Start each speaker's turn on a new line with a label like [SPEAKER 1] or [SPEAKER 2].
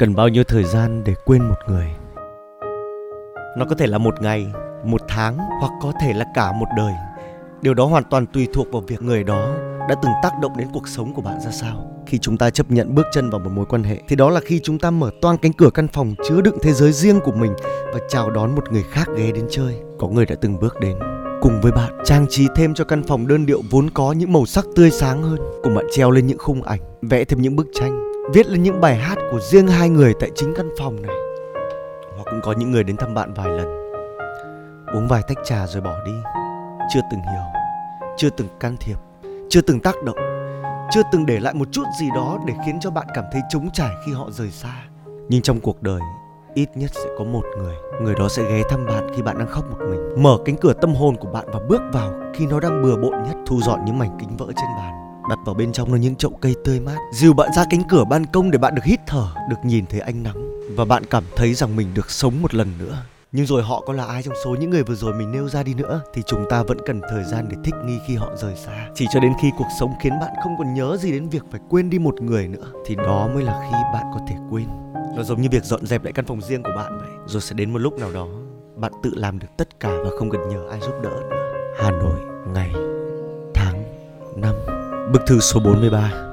[SPEAKER 1] Cần bao nhiêu thời gian để quên một người? Nó có thể là một ngày, một tháng hoặc có thể là cả một đời. Điều đó hoàn toàn tùy thuộc vào việc người đó đã từng tác động đến cuộc sống của bạn ra sao. Khi chúng ta chấp nhận bước chân vào một mối quan hệ thì đó là khi chúng ta mở toang cánh cửa căn phòng chứa đựng thế giới riêng của mình và chào đón một người khác ghé đến chơi. Có người đã từng bước đến cùng với bạn trang trí thêm cho căn phòng đơn điệu vốn có những màu sắc tươi sáng hơn cùng bạn treo lên những khung ảnh vẽ thêm những bức tranh viết lên những bài hát của riêng hai người tại chính căn phòng này. Hoặc cũng có những người đến thăm bạn vài lần. Uống vài tách trà rồi bỏ đi. Chưa từng hiểu, chưa từng can thiệp, chưa từng tác động, chưa từng để lại một chút gì đó để khiến cho bạn cảm thấy trống trải khi họ rời xa. Nhưng trong cuộc đời, ít nhất sẽ có một người người đó sẽ ghé thăm bạn khi bạn đang khóc một mình. Mở cánh cửa tâm hồn của bạn và bước vào khi nó đang bừa bộn nhất, thu dọn những mảnh kính vỡ trên bàn đặt vào bên trong là những chậu cây tươi mát. Dìu bạn ra cánh cửa ban công để bạn được hít thở, được nhìn thấy ánh nắng. Và bạn cảm thấy rằng mình được sống một lần nữa. Nhưng rồi họ có là ai trong số những người vừa rồi mình nêu ra đi nữa, thì chúng ta vẫn cần thời gian để thích nghi khi họ rời xa. Chỉ cho đến khi cuộc sống khiến bạn không còn nhớ gì đến việc phải quên đi một người nữa, thì đó mới là khi bạn có thể quên. Nó giống như việc dọn dẹp lại căn phòng riêng của bạn vậy. Rồi sẽ đến một lúc nào đó, bạn tự làm được tất cả và không cần nhờ ai giúp đỡ nữa. Hà nội, ngày bức thư số 43